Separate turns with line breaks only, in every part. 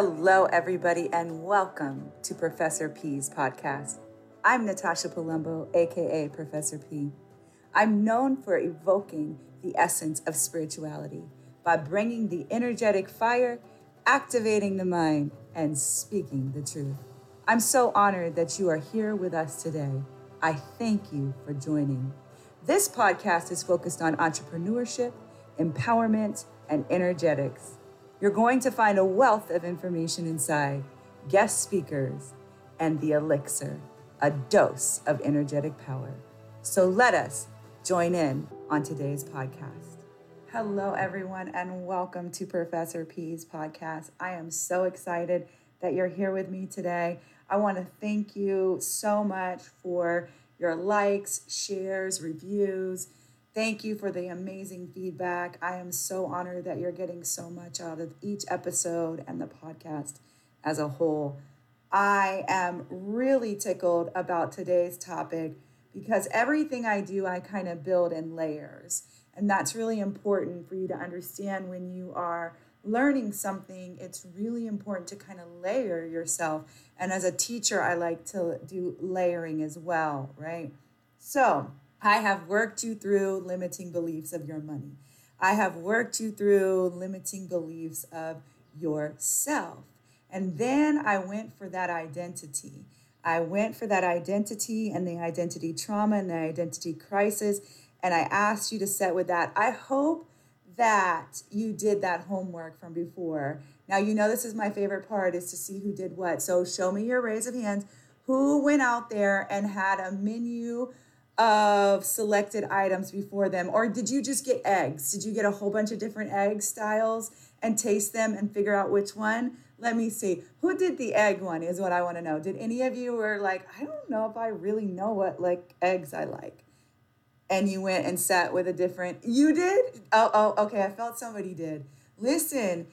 Hello, everybody, and welcome to Professor P's podcast. I'm Natasha Palumbo, aka Professor P. I'm known for evoking the essence of spirituality by bringing the energetic fire, activating the mind, and speaking the truth. I'm so honored that you are here with us today. I thank you for joining. This podcast is focused on entrepreneurship, empowerment, and energetics. You're going to find a wealth of information inside, guest speakers, and the elixir, a dose of energetic power. So let us join in on today's podcast. Hello, everyone, and welcome to Professor P's podcast. I am so excited that you're here with me today. I want to thank you so much for your likes, shares, reviews Thank you for the amazing feedback. I am so honored that you're getting so much out of each episode and the podcast as a whole. I am really tickled about today's topic because everything I do, I kind of build in layers. And that's really important for you to understand when you are learning something. It's really important to kind of layer yourself. And as a teacher, I like to do layering as well, right? So, I have worked you through limiting beliefs of your money. I have worked you through limiting beliefs of yourself. And then I went for that identity. I went for that identity and the identity trauma and the identity crisis. And I asked you to set with that. I hope that you did that homework from before. Now, you know, this is my favorite part is to see who did what. So show me your raise of hands. Who went out there and had a menu of selected items before them? Or did you just get eggs? Did you get a whole bunch of different egg styles and taste them and figure out which one? Let me see. Who did the egg one is what I want to know. Did any of you were like, I don't know if I really know what like eggs I like. And you went and sat with a different you did? Oh, oh, okay. I felt somebody did. Listen,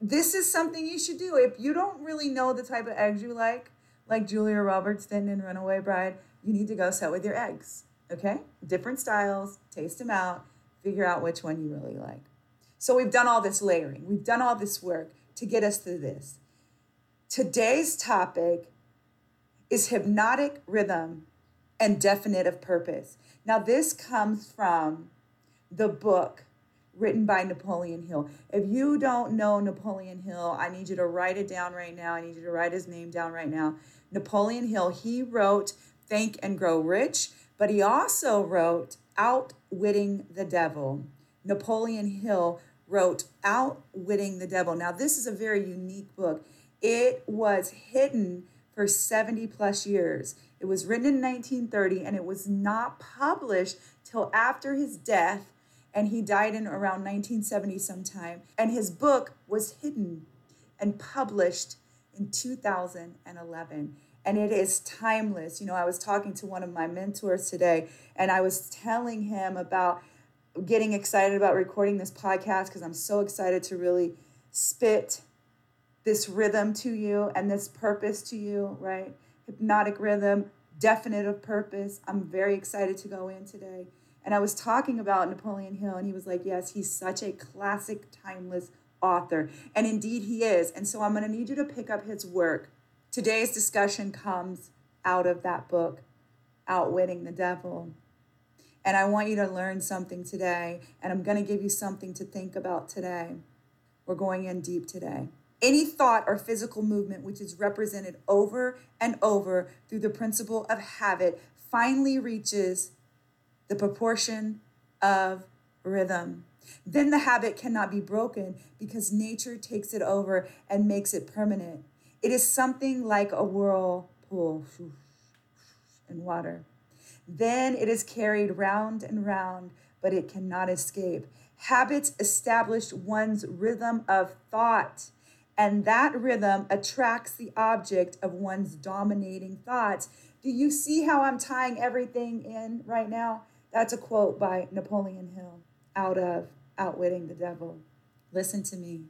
this is something you should do. If you don't really know the type of eggs you like, like Julia Roberts did in Runaway Bride, you need to go set with your eggs. Okay? Different styles, taste them out, figure out which one you really like. So we've done all this layering, we've done all this work to get us through this. Today's topic is hypnotic rhythm and definitive purpose. Now, this comes from the book written by Napoleon Hill. If you don't know Napoleon Hill, I need you to write it down right now. I need you to write his name down right now. Napoleon Hill, he wrote Think and Grow Rich, but he also wrote Outwitting the Devil. Napoleon Hill wrote Outwitting the Devil. Now, this is a very unique book. It was hidden for 70 plus years. It was written in 1930 and it was not published till after his death. And he died in around 1970 sometime. And his book was hidden and published in 2011 and it is timeless. You know, I was talking to one of my mentors today, and I was telling him about getting excited about recording this podcast because I'm so excited to really spit this rhythm to you and this purpose to you, right? Hypnotic rhythm, definitive purpose. I'm very excited to go in today. And I was talking about Napoleon Hill, and he was like, Yes, he's such a classic, timeless author. And indeed, he is. And so I'm going to need you to pick up his work Today's discussion comes out of that book, Outwitting the Devil. And I want you to learn something today, and I'm going to give you something to think about today. We're going in deep today. Any thought or physical movement which is represented over and over through the principle of habit finally reaches the proportion of rhythm. Then the habit cannot be broken because nature takes it over and makes it permanent. It is something like a whirlpool in water. Then it is carried round and round, but it cannot escape. Habits establish one's rhythm of thought, and that rhythm attracts the object of one's dominating thoughts. Do you see how I'm tying everything in right now? That's a quote by Napoleon Hill out of Outwitting the Devil. Listen to me.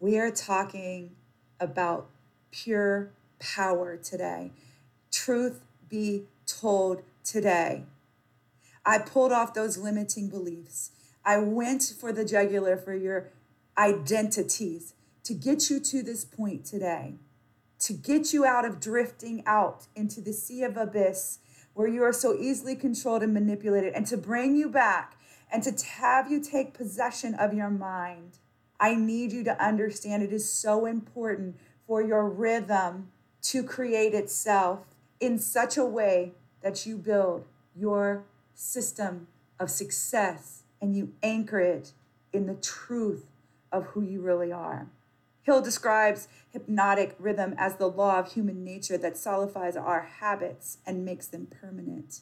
We are talking about pure power today. Truth be told today. I pulled off those limiting beliefs. I went for the jugular for your identities to get you to this point today, to get you out of drifting out into the sea of abyss where you are so easily controlled and manipulated, and to bring you back and to have you take possession of your mind. I need you to understand it is so important for your rhythm to create itself in such a way that you build your system of success and you anchor it in the truth of who you really are. Hill describes hypnotic rhythm as the law of human nature that solidifies our habits and makes them permanent.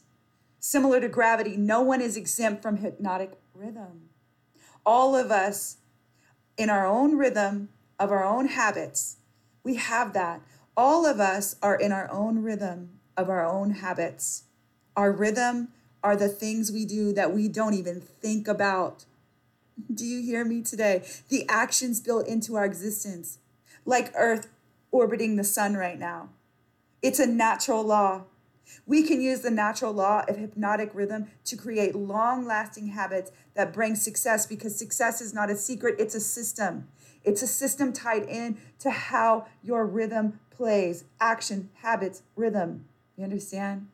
Similar to gravity, no one is exempt from hypnotic rhythm. All of us, in our own rhythm of our own habits, we have that. All of us are in our own rhythm of our own habits. Our rhythm are the things we do that we don't even think about. Do you hear me today? The actions built into our existence, like Earth orbiting the sun right now. It's a natural law. We can use the natural law of hypnotic rhythm to create long lasting habits that bring success because success is not a secret, it's a system. It's a system tied in to how your rhythm plays action, habits, rhythm. You understand?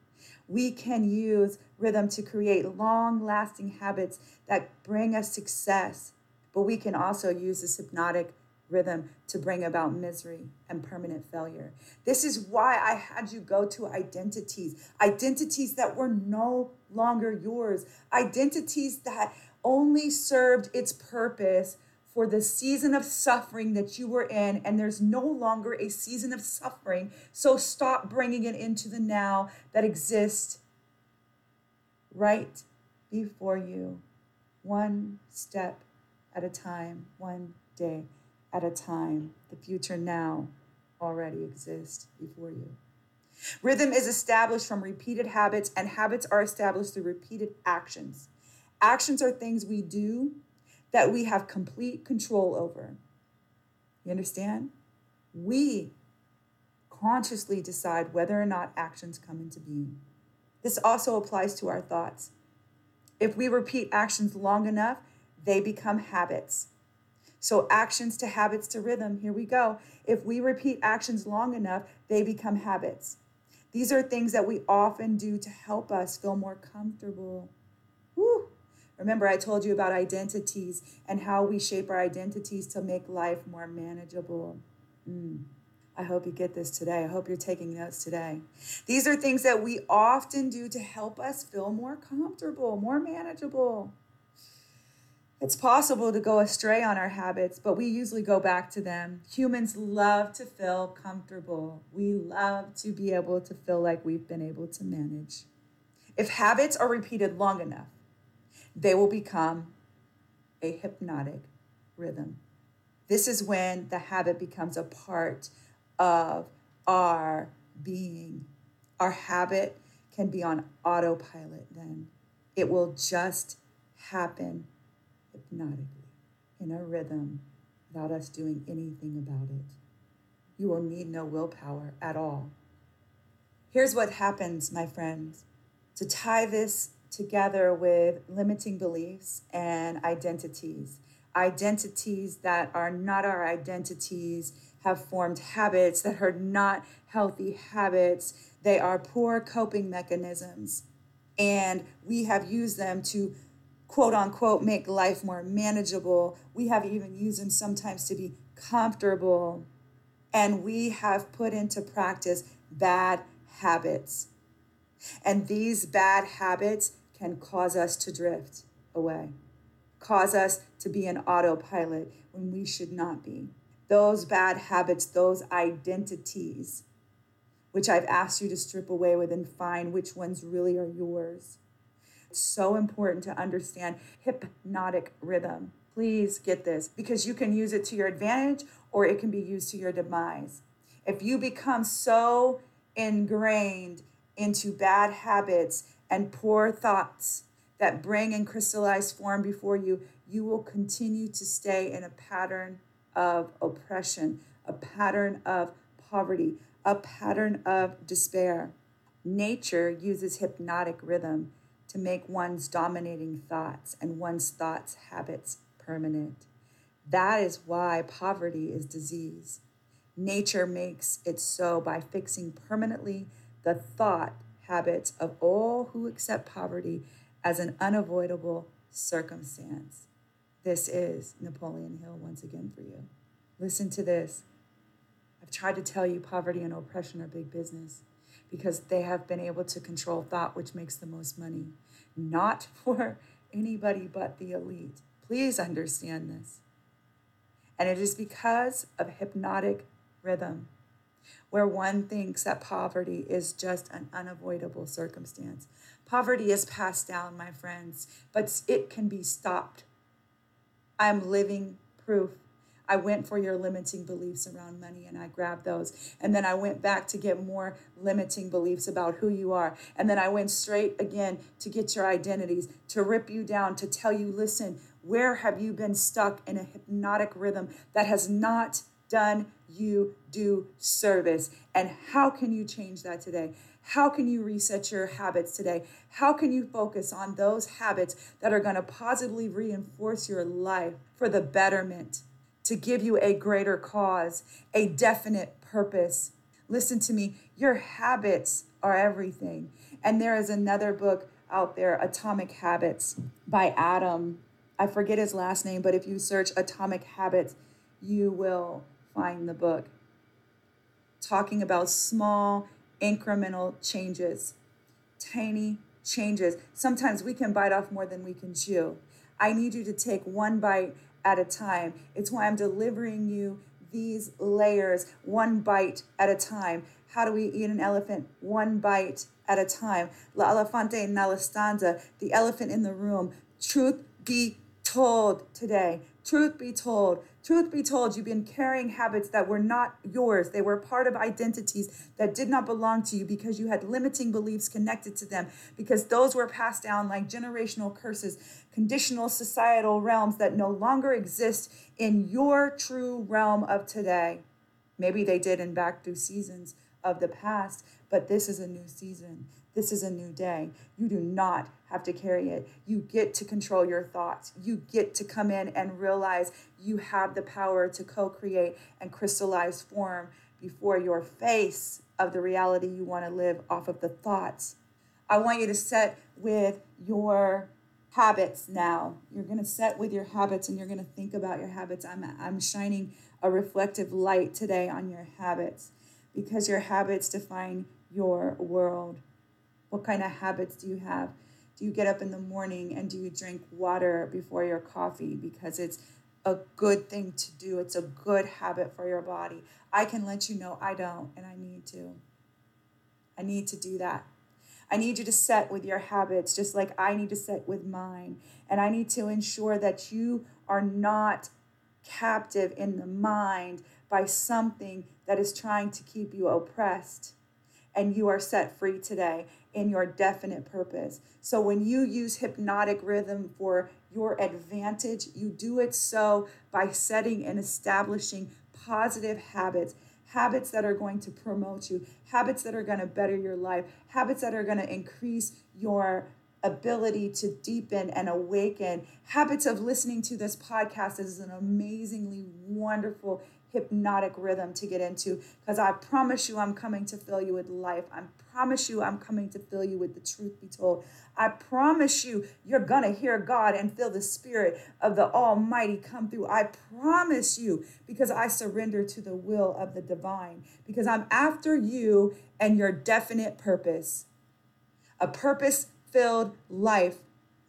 We can use rhythm to create long lasting habits that bring us success, but we can also use this hypnotic rhythm to bring about misery and permanent failure. This is why I had you go to identities, identities that were no longer yours, identities that only served its purpose for the season of suffering that you were in, and there's no longer a season of suffering. So stop bringing it into the now that exists right before you, one step at a time, one day at a time. The future now already exists before you. Rhythm is established from repeated habits, and habits are established through repeated actions. Actions are things we do that we have complete control over. You understand? We consciously decide whether or not actions come into being. This also applies to our thoughts. If we repeat actions long enough, they become habits. So, actions to habits to rhythm, here we go. If we repeat actions long enough, they become habits. These are things that we often do to help us feel more comfortable. Remember, I told you about identities and how we shape our identities to make life more manageable. Mm. I hope you get this today. I hope you're taking notes today. These are things that we often do to help us feel more comfortable, more manageable. It's possible to go astray on our habits, but we usually go back to them. Humans love to feel comfortable. We love to be able to feel like we've been able to manage. If habits are repeated long enough, they will become a hypnotic rhythm. This is when the habit becomes a part of our being. Our habit can be on autopilot then. It will just happen hypnotically in a rhythm without us doing anything about it. You will need no willpower at all. Here's what happens, my friends. To tie this together with limiting beliefs and identities, identities that are not our identities have formed habits that are not healthy habits. They are poor coping mechanisms. And we have used them to quote unquote make life more manageable. We have even used them sometimes to be comfortable. And we have put into practice bad habits. And these bad habits can cause us to drift away, cause us to be an autopilot when we should not be. Those bad habits, those identities, which I've asked you to strip away with and find which ones really are yours it's so important to understand hypnotic rhythm. Please get this because you can use it to your advantage or it can be used to your demise. If you become so ingrained into bad habits and poor thoughts that bring and crystallize form before you, you will continue to stay in a pattern of oppression, a pattern of poverty, a pattern of despair. Nature uses hypnotic rhythm to make one's dominating thoughts and one's thoughts habits permanent. That is why poverty is disease. Nature makes it so by fixing permanently the thought habits of all who accept poverty as an unavoidable circumstance. This is Napoleon Hill once again for you. Listen to this. I've tried to tell you poverty and oppression are big business because they have been able to control thought, which makes the most money, not for anybody but the elite. Please understand this. And it is because of hypnotic rhythm, where one thinks that poverty is just an unavoidable circumstance. Poverty is passed down, my friends, but it can be stopped. I am living proof I went for your limiting beliefs around money and I grabbed those. And then I went back to get more limiting beliefs about who you are. And then I went straight again to get your identities, to rip you down, to tell you, listen, where have you been stuck in a hypnotic rhythm that has not done you do service? And how can you change that today? How can you reset your habits today? How can you focus on those habits that are going to positively reinforce your life for the betterment? to give you a greater cause, a definite purpose. Listen to me, your habits are everything. And there is another book out there, Atomic Habits by Adam. I forget his last name, but if you search Atomic Habits, you will find the book talking about small incremental changes, tiny changes. Sometimes we can bite off more than we can chew. I need you to take one bite at a time. It's why I'm delivering you these layers one bite at a time. How do we eat an elephant? One bite at a time. La elefante en la stanza, the elephant in the room. Truth be told today. Truth be told, truth be told, you've been carrying habits that were not yours. They were part of identities that did not belong to you because you had limiting beliefs connected to them, because those were passed down like generational curses, conditional societal realms that no longer exist in your true realm of today. Maybe they did in back through seasons of the past, but this is a new season. This is a new day. You do not have to carry it. You get to control your thoughts. You get to come in and realize you have the power to co create and crystallize form before your face of the reality you want to live off of the thoughts. I want you to set with your habits now. You're going to set with your habits and you're going to think about your habits. I'm, I'm shining a reflective light today on your habits because your habits define your world. What kind of habits do you have? Do you get up in the morning and do you drink water before your coffee because it's a good thing to do? It's a good habit for your body. I can let you know I don't, and I need to. I need to do that. I need you to set with your habits just like I need to set with mine. And I need to ensure that you are not captive in the mind by something that is trying to keep you oppressed. And you are set free today in your definite purpose. So when you use hypnotic rhythm for your advantage, you do it so by setting and establishing positive habits, habits that are going to promote you, habits that are going to better your life, habits that are going to increase your ability to deepen and awaken. Habits of listening to this podcast is an amazingly wonderful hypnotic rhythm to get into because I promise you I'm coming to fill you with life. I promise you I'm coming to fill you with the truth be told. I promise you you're going to hear God and feel the spirit of the Almighty come through. I promise you because I surrender to the will of the divine because I'm after you and your definite purpose. A purpose filled life.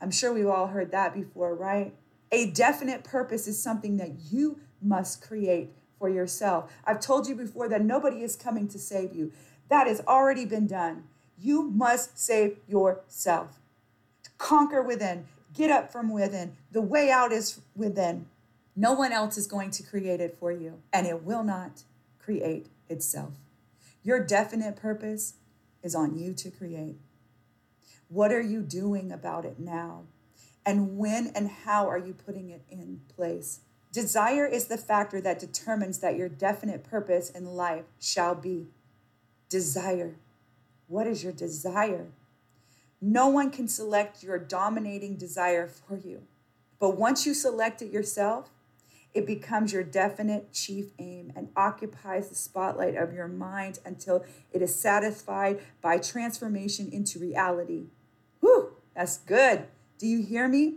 I'm sure we've all heard that before, right? A definite purpose is something that you must create for yourself. I've told you before that nobody is coming to save you. That has already been done. You must save yourself. Conquer within, get up from within. The way out is within. No one else is going to create it for you, and it will not create itself. Your definite purpose is on you to create. What are you doing about it now? And when and how are you putting it in place? Desire is the factor that determines that your definite purpose in life shall be. Desire. What is your desire? No one can select your dominating desire for you. But once you select it yourself, It becomes your definite chief aim and occupies the spotlight of your mind until it is satisfied by transformation into reality. Whew, that's good. Do you hear me?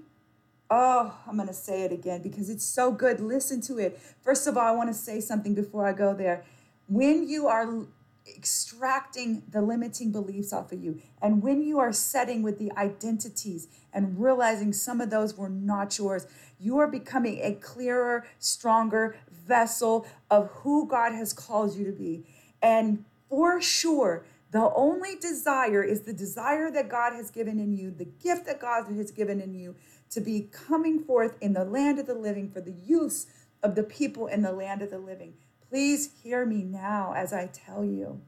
Oh, I'm going to say it again because it's so good. Listen to it. First of all, I want to say something before I go there. When you are extracting the limiting beliefs off of you. And when you are setting with the identities and realizing some of those were not yours, you are becoming a clearer, stronger vessel of who God has called you to be. And for sure, the only desire is the desire that God has given in you, the gift that God has given in you to be coming forth in the land of the living for the use of the people in the land of the living. Please hear me now as I tell you.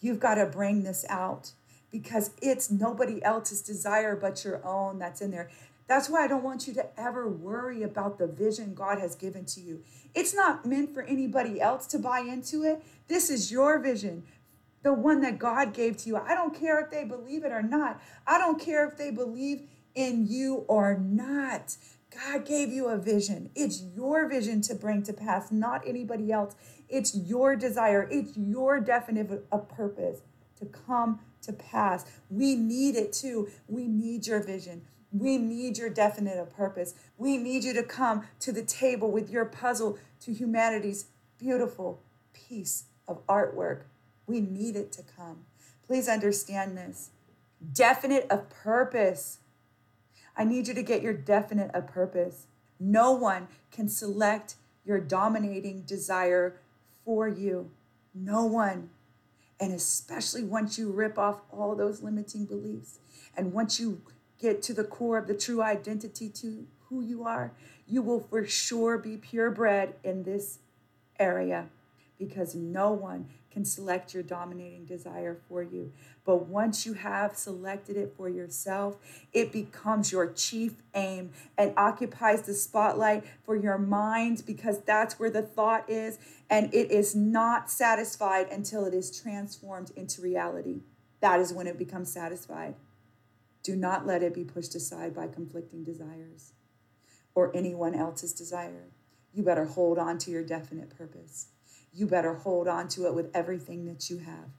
You've got to bring this out because it's nobody else's desire but your own that's in there. That's why I don't want you to ever worry about the vision God has given to you. It's not meant for anybody else to buy into it. This is your vision, the one that God gave to you. I don't care if they believe it or not. I don't care if they believe in you or not. God gave you a vision. It's your vision to bring to pass, not anybody else. It's your desire, it's your definitive of purpose to come to pass. We need it too. We need your vision. We need your definitive purpose. We need you to come to the table with your puzzle to humanity's beautiful piece of artwork. We need it to come. Please understand this. Definite of purpose I need you to get your definite of purpose. No one can select your dominating desire for you. No one. And especially once you rip off all those limiting beliefs and once you get to the core of the true identity to who you are, you will for sure be purebred in this area because no one can select your dominating desire for you. But once you have selected it for yourself, it becomes your chief aim and occupies the spotlight for your mind because that's where the thought is. And it is not satisfied until it is transformed into reality. That is when it becomes satisfied. Do not let it be pushed aside by conflicting desires or anyone else's desire. You better hold on to your definite purpose you better hold on to it with everything that you have.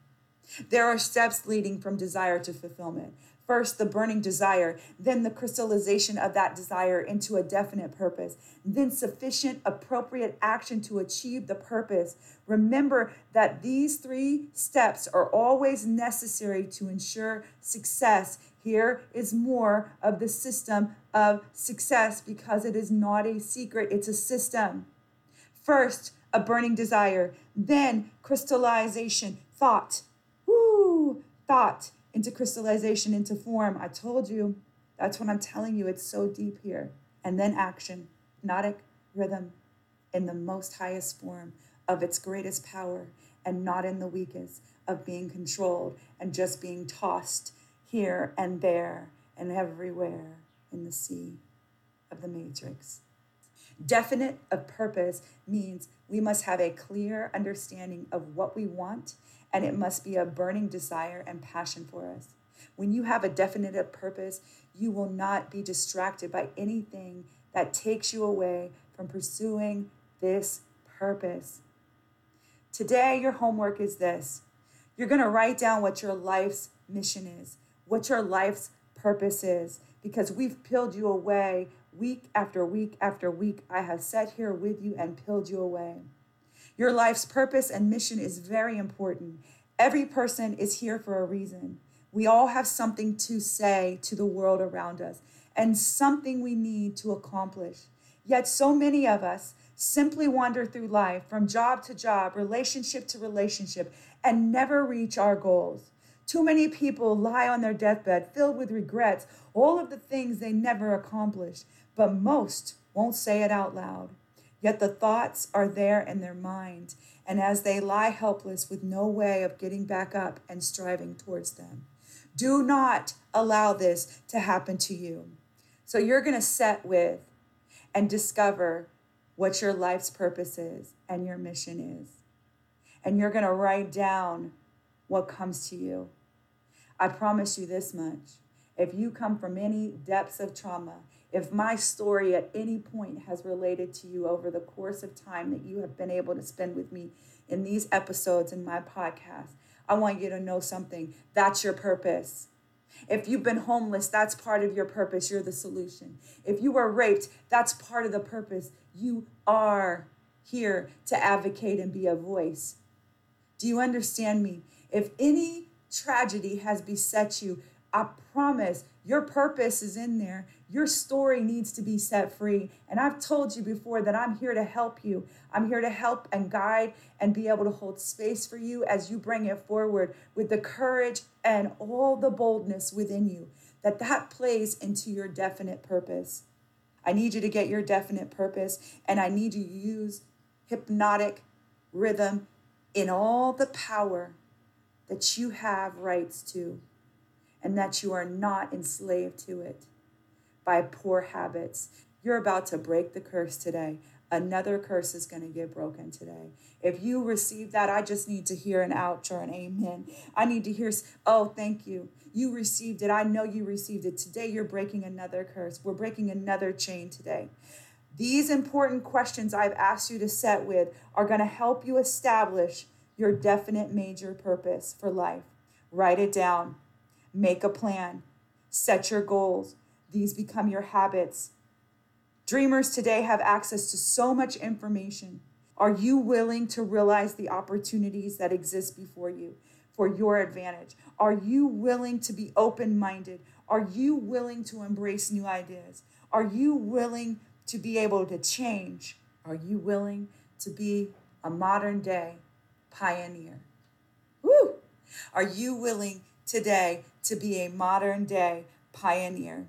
There are steps leading from desire to fulfillment. First, the burning desire, then the crystallization of that desire into a definite purpose, then sufficient, appropriate action to achieve the purpose. Remember that these three steps are always necessary to ensure success. Here is more of the system of success because it is not a secret, it's a system. First, a burning desire, then crystallization, thought. Woo, thought into crystallization, into form. I told you. That's what I'm telling you. It's so deep here. And then action, hypnotic rhythm in the most highest form of its greatest power and not in the weakest of being controlled and just being tossed here and there and everywhere in the sea of the matrix. Definite of purpose means we must have a clear understanding of what we want, and it must be a burning desire and passion for us. When you have a definite purpose, you will not be distracted by anything that takes you away from pursuing this purpose. Today, your homework is this you're going to write down what your life's mission is, what your life's purpose is, because we've peeled you away Week after week after week, I have sat here with you and peeled you away. Your life's purpose and mission is very important. Every person is here for a reason. We all have something to say to the world around us and something we need to accomplish. Yet, so many of us simply wander through life from job to job, relationship to relationship, and never reach our goals. Too many people lie on their deathbed filled with regrets, all of the things they never accomplished but most won't say it out loud. Yet the thoughts are there in their mind, and as they lie helpless with no way of getting back up and striving towards them. Do not allow this to happen to you. So you're going to set with and discover what your life's purpose is and your mission is. And you're going to write down what comes to you. I promise you this much. If you come from any depths of trauma, If my story at any point has related to you over the course of time that you have been able to spend with me in these episodes in my podcast, I want you to know something. That's your purpose. If you've been homeless, that's part of your purpose. You're the solution. If you were raped, that's part of the purpose. You are here to advocate and be a voice. Do you understand me? If any tragedy has beset you, I promise your purpose is in there. Your story needs to be set free. And I've told you before that I'm here to help you. I'm here to help and guide and be able to hold space for you as you bring it forward with the courage and all the boldness within you that that plays into your definite purpose. I need you to get your definite purpose and I need you to use hypnotic rhythm in all the power that you have rights to and that you are not enslaved to it by poor habits. You're about to break the curse today. Another curse is going to get broken today. If you receive that, I just need to hear an ouch or an amen. I need to hear, oh, thank you. You received it. I know you received it. Today, you're breaking another curse. We're breaking another chain today. These important questions I've asked you to set with are going to help you establish your definite major purpose for life. Write it down. Make a plan. Set your goals. These become your habits. Dreamers today have access to so much information. Are you willing to realize the opportunities that exist before you for your advantage? Are you willing to be open minded? Are you willing to embrace new ideas? Are you willing to be able to change? Are you willing to be a modern day pioneer? Woo! Are you willing today to be a modern day pioneer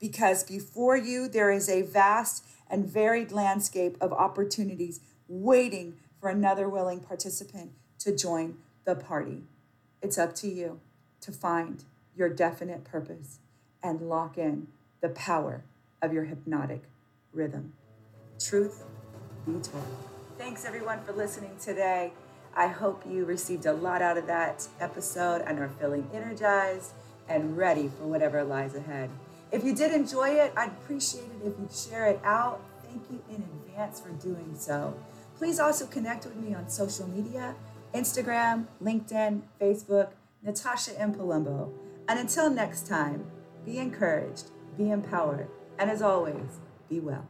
because before you there is a vast and varied landscape of opportunities waiting for another willing participant to join the party. It's up to you to find your definite purpose and lock in the power of your hypnotic rhythm. Truth be told. Thanks everyone for listening today. I hope you received a lot out of that episode and are feeling energized and ready for whatever lies ahead. If you did enjoy it, I'd appreciate it if you'd share it out. Thank you in advance for doing so. Please also connect with me on social media Instagram, LinkedIn, Facebook, Natasha M. Palumbo. And until next time, be encouraged, be empowered, and as always, be well.